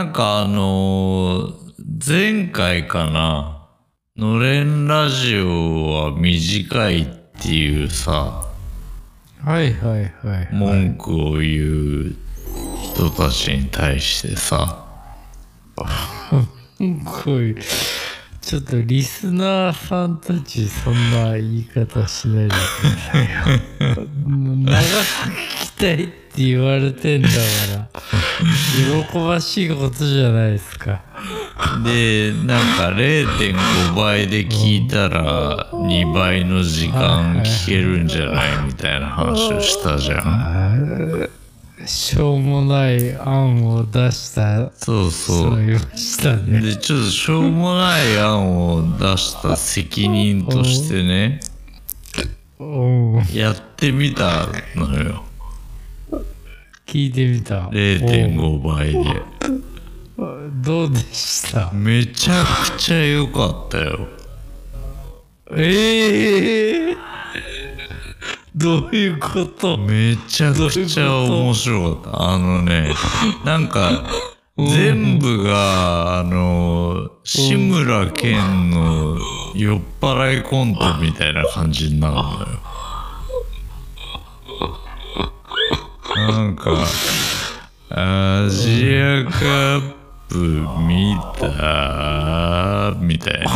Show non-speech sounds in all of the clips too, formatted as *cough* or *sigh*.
なんかあのー前回かな、のれんラジオは短いっていうさ、はいはいはい。文句を言う人たちに対してさ、こういう、ちょっとリスナーさんたちそんな言い方しないでくださいよ。長 *laughs* たいって言われてんだから、喜ばしいことじゃないですか。で、なんか0.5倍で聞いたら2倍の時間聞けるんじゃないみたいな話をしたじゃん。しょうもない案を出した、そうそう。そう言いましたね。で、ちょっとしょうもない案を出した責任としてね、うん。やってみたのよ。聞いてみた。0.5倍で。おどうでした？めちゃくちゃ良かったよ。ええどういうこと？めちゃくちゃ面白かった。あのね、なんか、全部が、あの、志村けんの酔っ払いコントみたいな感じになるのよ。なんか、アジアカップ見た？みたいな。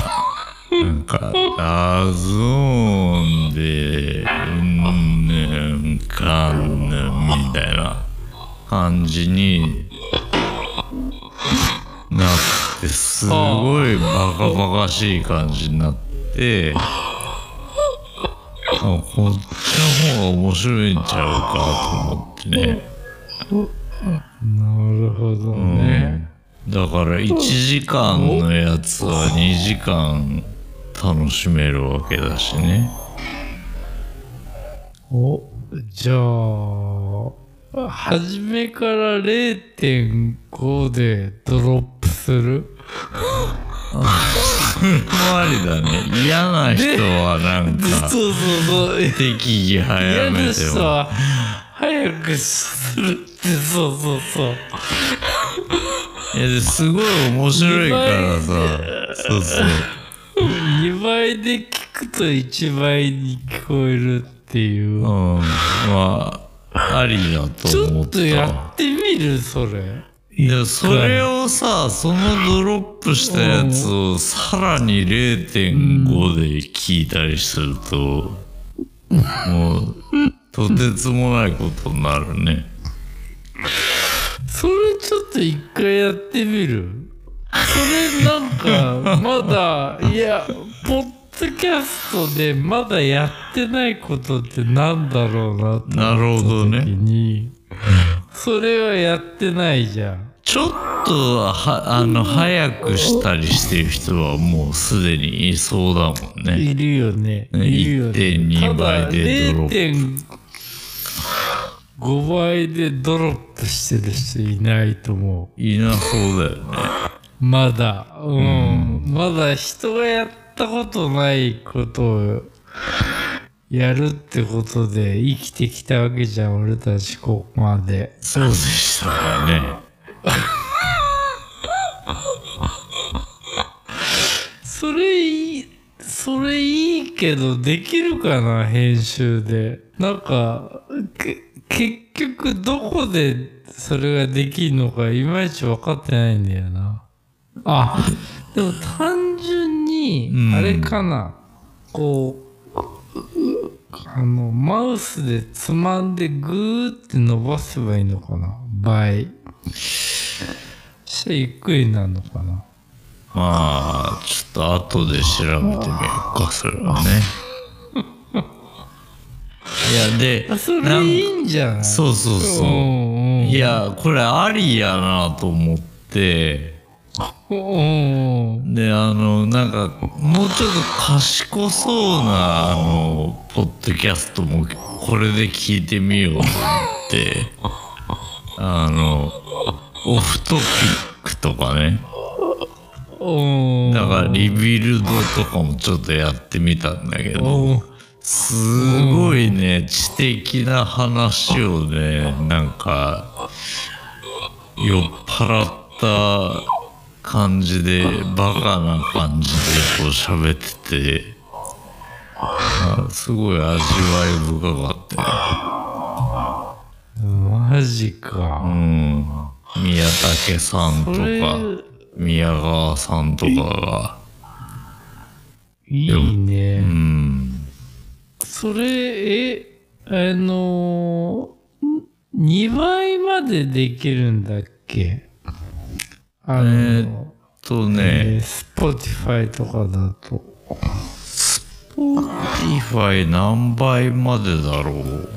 なんか、 DAZN で、うんぬんかんぬんみたいな感じになって、すごいバカバカしい感じになって、こっちの方が面白いんちゃうかと思ってね。なるほどね。だから1時間のやつは2時間楽しめるわけだしね。お、じゃあ、初めから0.5でドロップする？*laughs* りだね。嫌な人はなんかそうそうそう。適宜早嫌なめては早くするって、そうそうそう。いやですごい面白いからさ。そうそう。2倍で聞くと1倍に聞こえるっていう。うん。まあ、ありだちと思っ。ょったとやってみるそれ。いや、それをさ、そのドロップしたやつをさらに0.5で聞いたりすると、もう、とてつもないことになるね。それちょっと一回やってみる？それなんか、まだ、いや、ポッドキャストでまだやってないことってなんだろうなってなるほど時ね。に、それはやってないじゃん。ちょっとは、あの、早くしたりしてる人はもうすでにいそうだもんね。いるよね。ねいるよね。1.2倍でドロップ0.5倍でドロップしてる人いないと思う。いなそうだよね。まだ、うん、まだ人がやったことないことをやるってことで生きてきたわけじゃん、俺たちここまで。そうでしたからね。*laughs* それいい、それいいけど、できるかな、編集で。なんか、け結局どこでそれができるのかいまいち分かってないんだよな。あ、でも単純にう、んあれかな、こう、うあの、マウスでつまんでグーって伸ばせばいいのかな？倍。したらゆっくりになるのかな？まあ、ちょっと後で調べてみようか、それはね。*laughs* いや、であ、それいいんじゃない？そうそうそう。いや、これありやなと思って、うんで、あの、なんか、もうちょっと賢そうな、あの、ポッドキャストもこれで聞いてみようと思って、*laughs* あの、オフトピックとかね、うん。だからリビルドとかもちょっとやってみたんだけど、うんすごいね、知的な話をね、なんか、酔っ払っった感じでバカな感じでこう喋ってて。あすごい味わい深かったよ。マジか。うん。宮武さんとか宮川さんとかが。いいね。うん。それ、え、あのー、2倍までできるんだっけ？あの、えーっとね、えー、Spotify とかだと。Spotify 何倍までだろう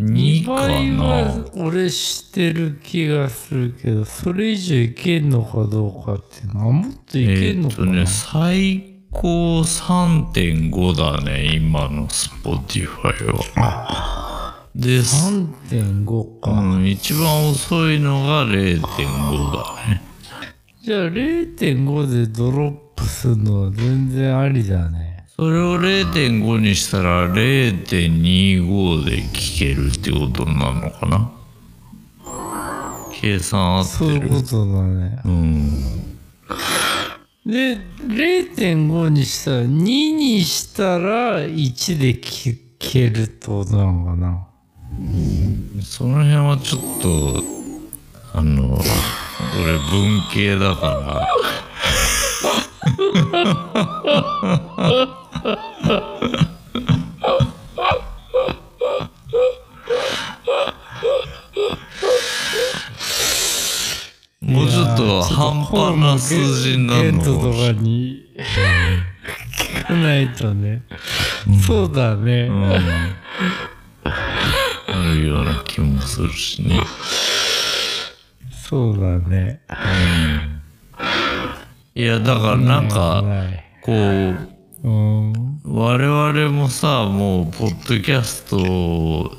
？2 2か倍なは俺知ってる気がするけど、それ以上いけんのかどうかっていうのはもっといけえんのかな、ーっとね、最高3.5だね、今の Spotify は。で、3.5か。うん、一番遅いのが0.5だね。じゃあ0.5でドロップするのは全然ありだね。それを0.5にしたら0.25で聞けるってことになるのかな？計算合ってるそういうことだね。うん。で、0.5にしたら、2にしたら1で聞けるってことなのかな？その辺はちょっと、あの、俺文系だから、もうちょっと半端な数字になるのゲットとかに聞かないとね。そうだね。あるような気もするしね。そうだね。いや、だからなんか。こう、うん。我々もさもうポッドキャストを、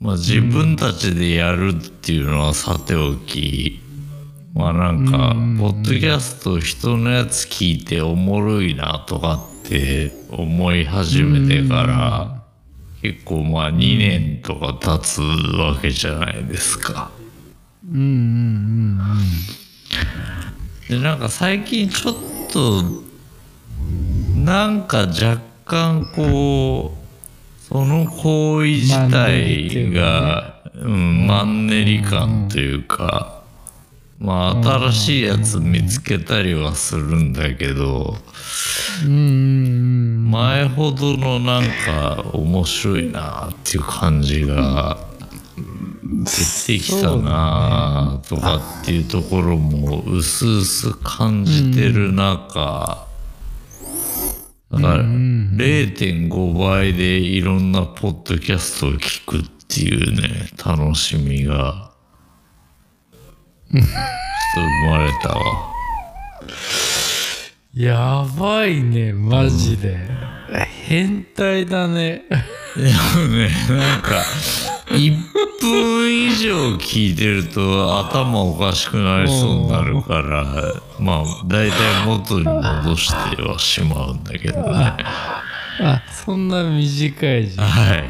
まあ、自分たちでやるっていうのはさておき、まあなんか、ポッドキャスト人のやつ聞いておもろいなとかって思い始めてから、結構まあ2年とか経つわけじゃないですか。うんうんうんでなんか最近ちょっとなんか若干こうその行為自体が、うん、マンネリ感というか、まあ新しいやつ見つけたりはするんだけど、前ほどのなんか面白いなっていう感じが出てきたなとかっていうところも薄々感じてる中、だから0.5倍でいろんなポッドキャストを聞くっていうね楽しみが生まれたわ。やばいね、マジで。変態だね。でもね、なん。か、1分以上聞いてると頭おかしくなりそうになるから、まあ、大体元に戻してはしまうん。だけどね。あ、そん。な短い時間。はい。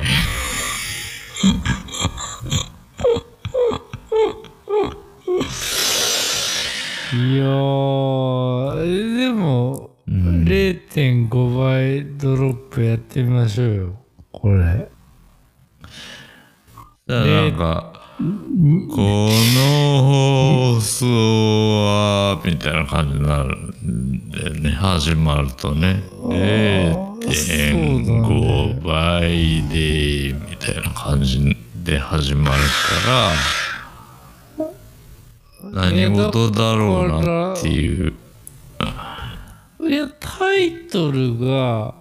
いやー、でも、0.5倍ドロップやってみましょうよ。これ。なんか、この放送は、みたいな感じになるんだよね。始まるとね。0.5倍で、みたいな感じで始まるから、何事だろうなっていう。いや、タイトルが、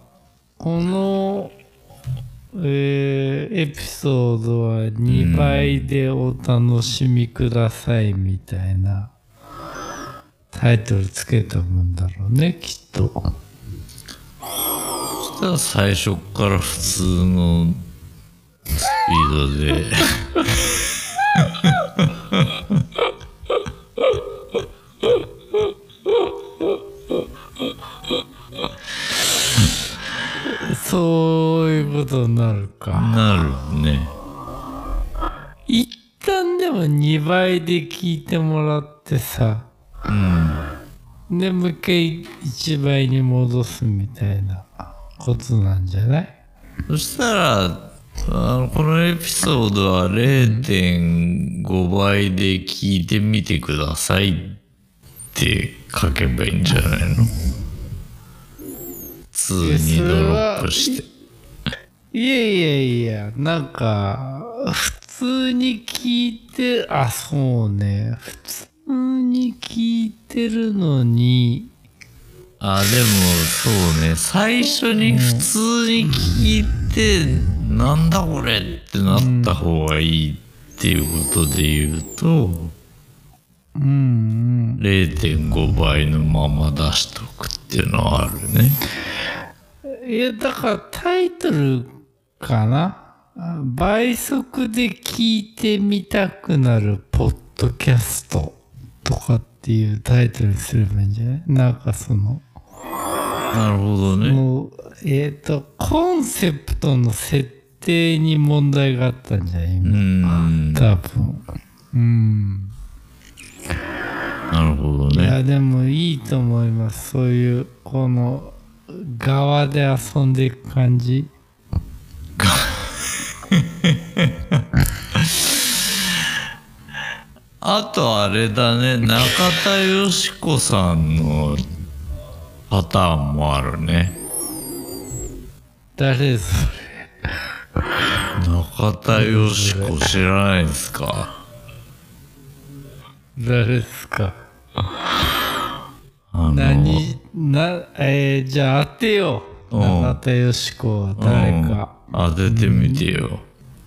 この、えーエピソードは2倍でお楽しみくださいみたいなタイトルつけたもんだろうね、きっと。そしたら最初っから普通のスピードで。*laughs* でも2倍で聞いてもらってさ、うん。で、もう一回1倍に戻すみたいなことなんじゃない？そしたら、あのこのエピソードは0.5倍で聞いてみてくださいって書けばいいんじゃないの？普通にドロップして。いやいやいや、なんか、普通に聞いて、あ、そうね。普通に聞いてるのに、あ、でもそうね、最初に普通に聞いて、なんだこれってなった方がいいっていうことで言うと、うん0.5倍のまま出しとくっていうのはあるね。うん。いや、だからタイトルかなあ倍速で聞いてみたくなるポッドキャストとかっていうタイトルにすればいいんじゃない？なんかその、なるほどね。えっ、と、コンセプトの設定に問題があったんじゃない？う今。ん。多分。うん。なるほどね。いや、でもいいと思います。そういう、この、側で遊んでいく感じ。*laughs* あとあれだね、中田よし子さんのパターンもあるね。誰そ中田よし子知らないですか？れ誰ですか？あの、何、な、えー、じゃあ当てよう。うん中田よし子は誰か。うん当ててみてよ。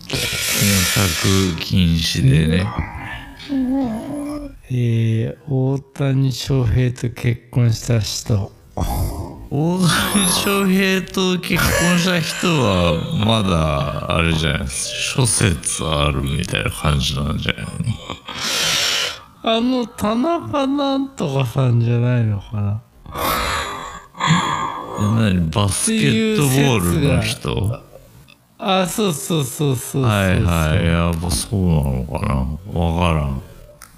検索禁止でね。えー、大谷翔平と結婚した人。大谷翔平と結婚した人はまだあれじゃないですか諸説あるみたいな感じなんじゃないの？あの、田中なんとかさんじゃないのかな？え何？バスケットボールの人？あ、そうそうそうそう。はいはいやっぱそうなのかなわからん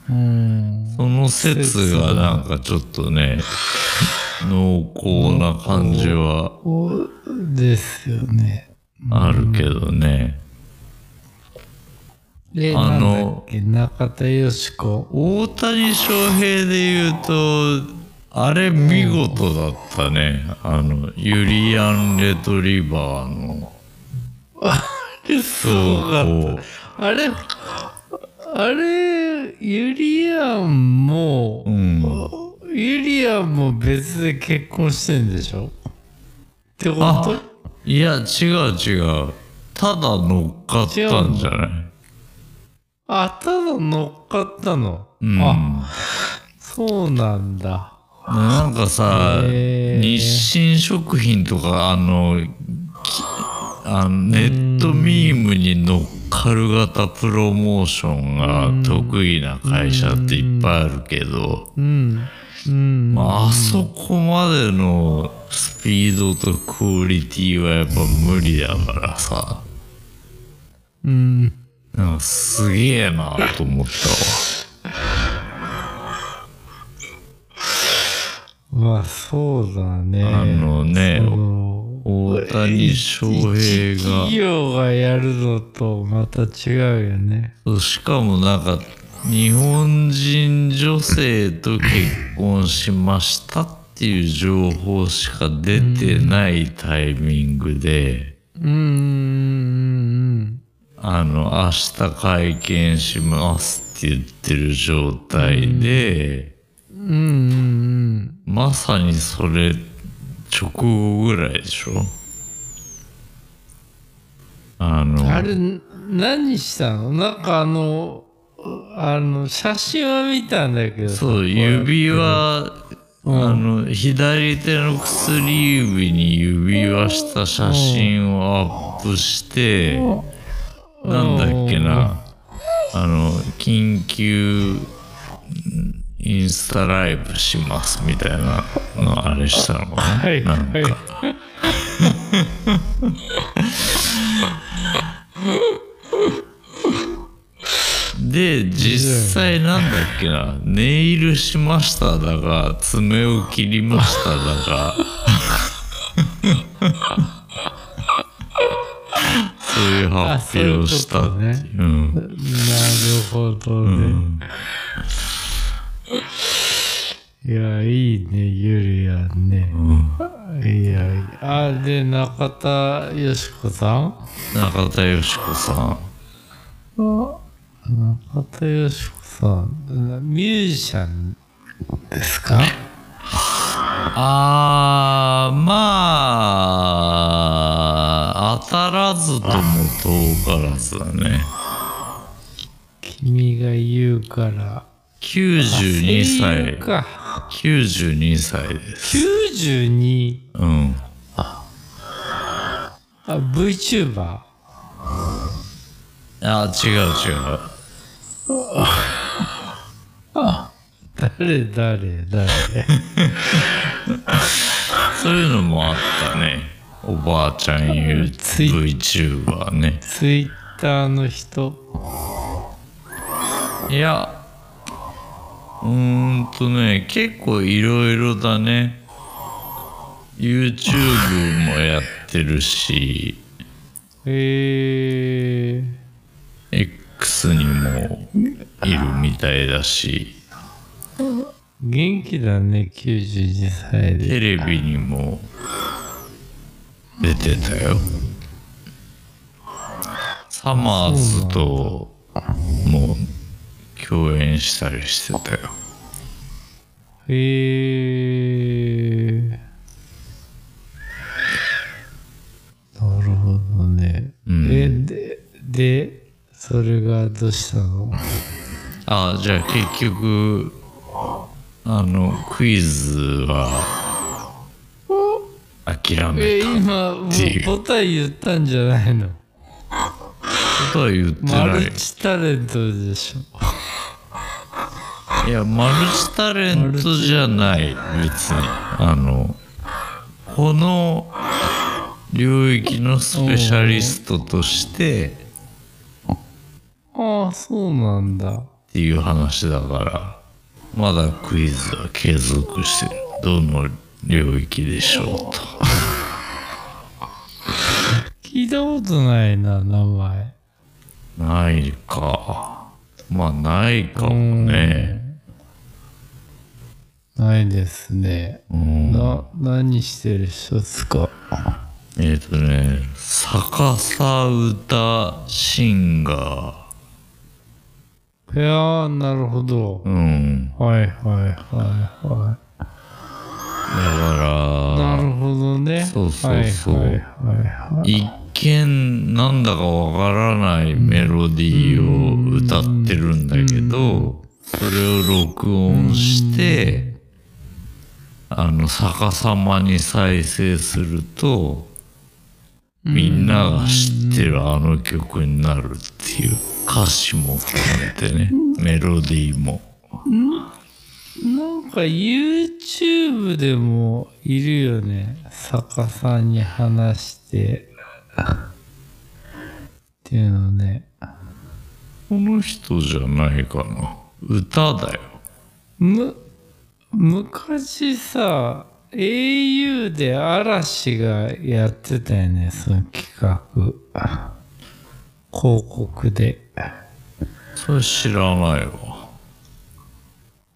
うん。その説がなんかちょっとね濃厚な感じはおですよね。あるけどねえ、あの中田よし子。大谷翔平で言うとあれ見事だったね。あのユリアン・レトリバーの。すごかこった。あれ、あれ、ユリアンも、ううん。ユリアンも別で結婚してんでしょ？ってこと？あいや違う違う。ただ乗っかったんじゃない？あ、ただ乗っかったの？うん。あ、そうなんだ。なんかさ、日清食品とかあのきあのネットミームに乗っかる型プロモーションが得意な会社っていっぱいあるけど。まあ、あそこまでのスピードとクオリティはやっぱ無理だからさ。うん。なんかすげえなと思った *laughs* まあ、そうだね。わあのね大谷翔平が企業がやるのとまた違うよね。しかもなんか日本人女性と結婚しましたっていう情報しか出てないタイミングで、うーん。あの明日会見しますって言ってる状態で、うん。うん。まさにそれ直後ぐらいでしょ。あの。あれ、何したの？なんかあの、あの、写真は見たんだけどさ。そう、指輪、あの、左手の薬指に指輪した写真をアップして、なんだっけな、あの、緊急インスタライブしますみたいなのあれしたのかな？はい。なんか、は *laughs* いで、実実際なんだっけな？ネイルしましただが爪を切りましただが。*laughs* そういう発表をしたっていう。ういううん。なるほどね。いや、いいね、ゆるやんね。いやいや、あ、で、中田よしこさん？中田よし子さん。あ中田よしこさん、ミュージシャンですか？あーまあ当たらずとも遠からずだね。君が言うから。92声歳。優か。92歳です。92。うん。あ、VTuber？あ違う違う。誰誰誰？*laughs* そういうのもあったね。おばあちゃん VTuber ね。ツイッターの人。いやうーんとね結構いろいろだね。YouTube もやってるしえー、X にもいるみたいだし。元気だね、92歳で。テレビにも出てたよ。サマーズとも共演したりしてたよ。えー、なるほどね。うん。え、で、で、それがどうしたの？あじゃあ結局あのクイズは諦え、めた今、もう答え言ったんじゃないの？ことは言ってマない。ルチタレントでしょ。いやマルチタレントじゃない別に。あのこの領域のスペシャリストとしてああ、そうなんだ。っていう話だからまだクイズは継続してる。どの領域でしょうと。*laughs* 聞いたことないな、名前。ないか。まあないかもねないですね。うんな、何してる人っすか？えっ、とね逆さ歌シンガいやー、なるほどー。うんはいはいはいはだい。からなるほどね。そうそうそうはいはいはいはい。一見なんだかわからないメロディーを歌ってるんだけど、それを録音して、あの逆さまに再生すると、みんなが知ってるあの曲になるっていう歌詞も含めてね、メロディーも。なんか YouTube でもいるよね。逆さに話して。っていうのね。この人じゃないかな。歌だよ。む、昔さ、au で嵐がやってたよね、その企画。広告で。それ知らないわ。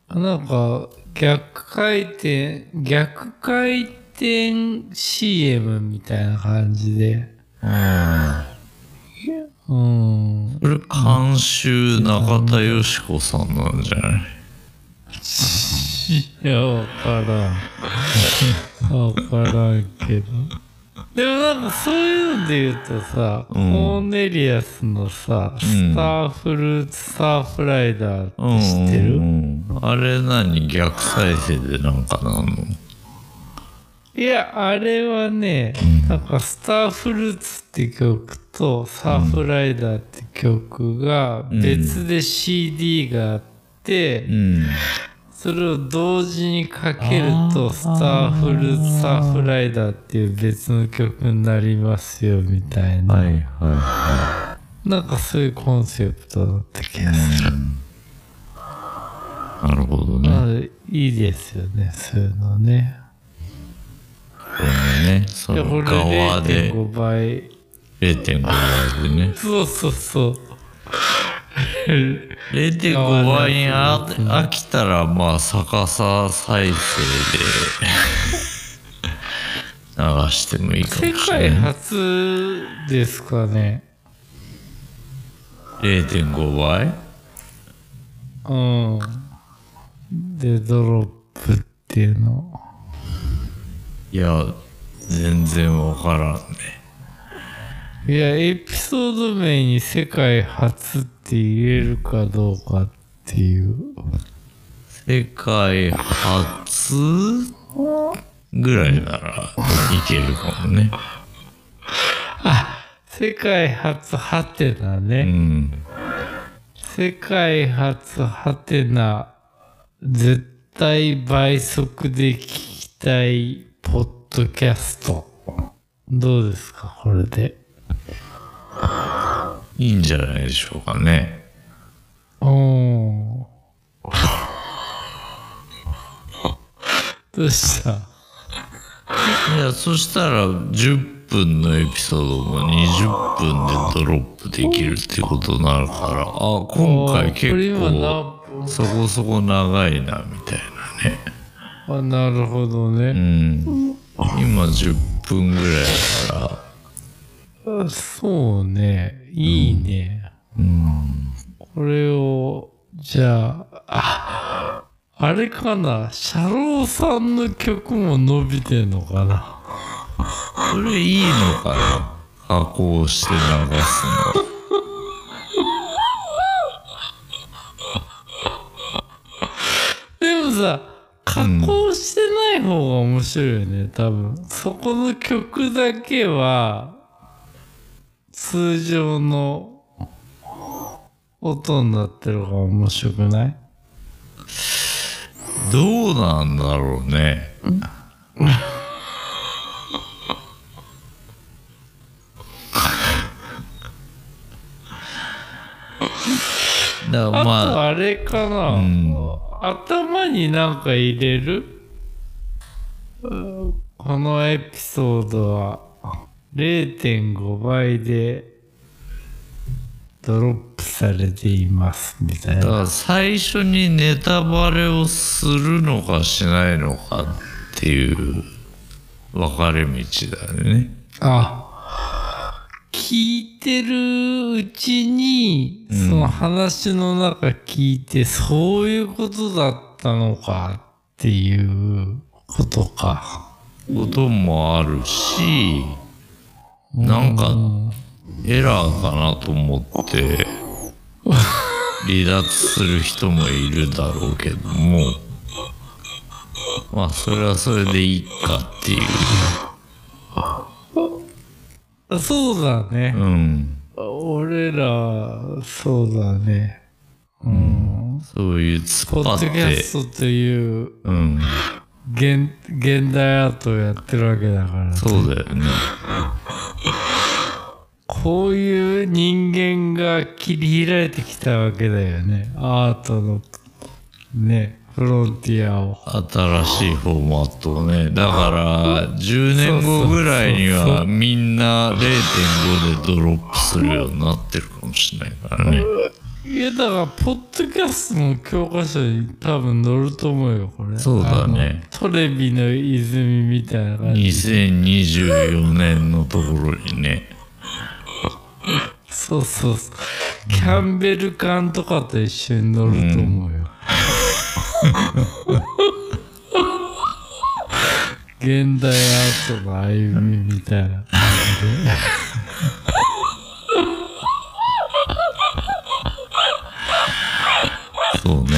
なんか、逆回転、逆回転 CM みたいな感じで。うん。うん。これ監修中田よし子さんなんじゃないい？*laughs* や、わからん。わからんけど。でもなんかそういうので言うとさ、コーネリアスのさ、スターフルーツスターフライダーって知ってる、うんうんあれ何逆再生でなんかなの？いや、あれはね、なんかスターフルーツって曲とサーフライダーって曲が別で CD があって、うん。それを同時にかけると、スターフルーツサーフライダーっていう別の曲になりますよ、みたいな。はいはなんかそういうコンセプトだった気がする。い。なるほどね。まあ、いいですよね、そういうのね。これね、そのれ側で0.5倍。0.5倍でね。*laughs* そうそうそう。0.5倍にあ飽きたら、まあ、逆さ再生で流してもいいか世もしれ界ない。初ですかね。0.5倍？うん。で、ドロップっていうの。いや、全然わからんね。いや、エピソード名に世界初って入れるかどうかっていう。世界初？ぐらいならいけるかもね。世界初ハテナうね。ん。世界初ハテナ。絶対倍速で聞きたいポッドキャスト。どうですか、これで？いいんじゃないでしょうかね。おー。*laughs* どうした？いや、そしたら10分のエピソードも20分でドロップできるってことになるから、あ、今回結構何そこそこ長いな、みたいなね。あ、なるほどうね。ん。今10分ぐらいだから、あそうね。いいね。これを、じゃあ、あ、あれかな。シャローさんの曲も伸びてんのかな。それいいのかな加工して流すの。でもさ、加工してない方が面白いよね、多分。そこの曲だけは、通常の音になってる方が面白くない？どうなんだろうね。だからあとまあ、あれかな、頭になんか入れる？うんこのエピソードは0.5倍でドロップされていますみたいな。だから最初にネタバレをするのかしないのかっていう分かれ道だよね。あ、聞いてるうちに、その話の中聞いて、そういうことだったのかっていうことか。こともあるし、なんかエラーかなと思って離脱する人もいるだろうけども、まあそれはそれでいいかっていう。そうだね。うん。俺ら、そうだね。うん。そういうポ突っ張っッドキャて、ストといううん。現現代アートをやってるわけだから。そうだよね。*laughs* こういう人間が切り開いてきたわけだよね。アートの、ね、フロンティアを。新しいフォーマットをね。だから、10年後ぐらいにはみんな0.5でドロップするようになってるかもしれないからね。いや、だから、ポッドキャストの教科書に多分載ると思うよ、これ。そうだね。トレビの泉みたいな感じ。2024年のところにね。そうそうそう。キャンベル缶とかと一緒に乗ると思うよ。*laughs* 現代アートの歩みみたいな感そうね。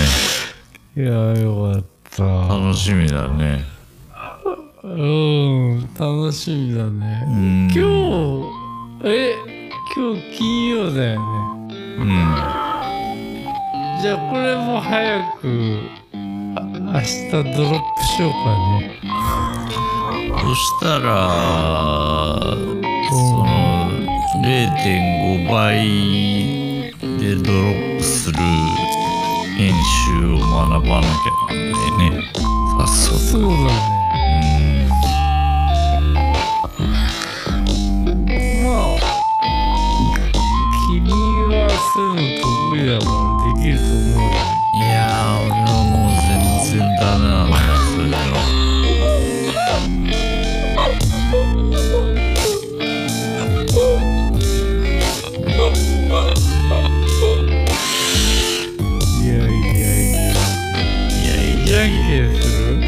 いや、よかった。楽しみだね。うん、楽しみだね。うん。今日、え、今日金曜だよね。うん。じゃあこれも早く、あ明日ドロップしようかね。そしたら、その、0.5倍でドロップする編集を学ばなきゃなんないね早速そうだ。やいじゃんけんする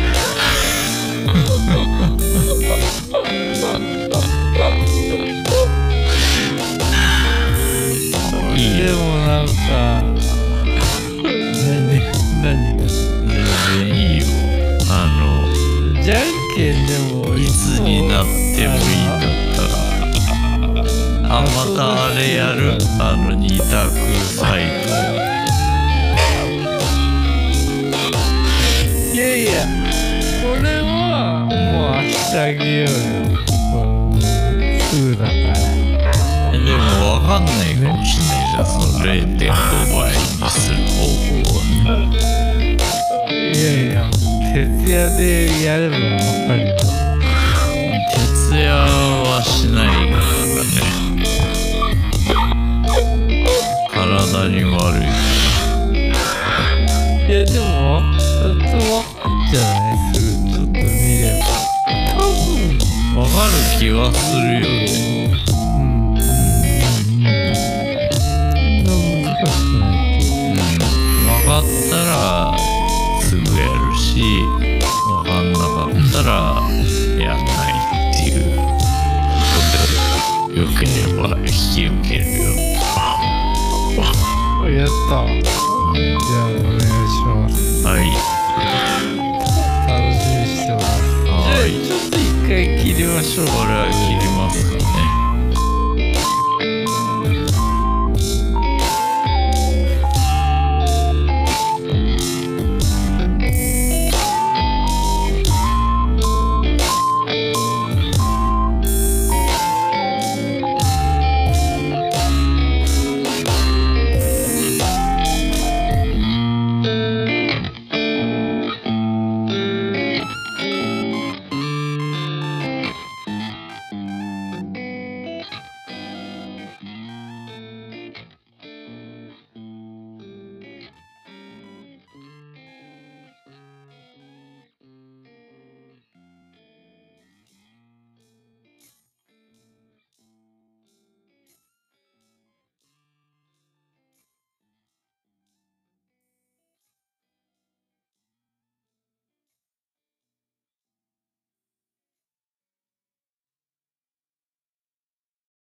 いいでもなんか何何が全然いいよあのじゃんけんでもいつになってもいいんだったら。あまたあれやる。あの二択サイいもう明日あげようよもうすぐだからでも分かんないかもしんないじゃんその0.5倍にする方法はねいやいや徹夜でやればわかるよ徹夜はしないからね体に悪いいやでもる気はするよね。うん。うん。難しくないうん。分かったらすぐやるし分かん。なかったらやん。ないっていうことでよければ引き受けるよやったじゃあお願いしますはいりましょう。これは切ります。か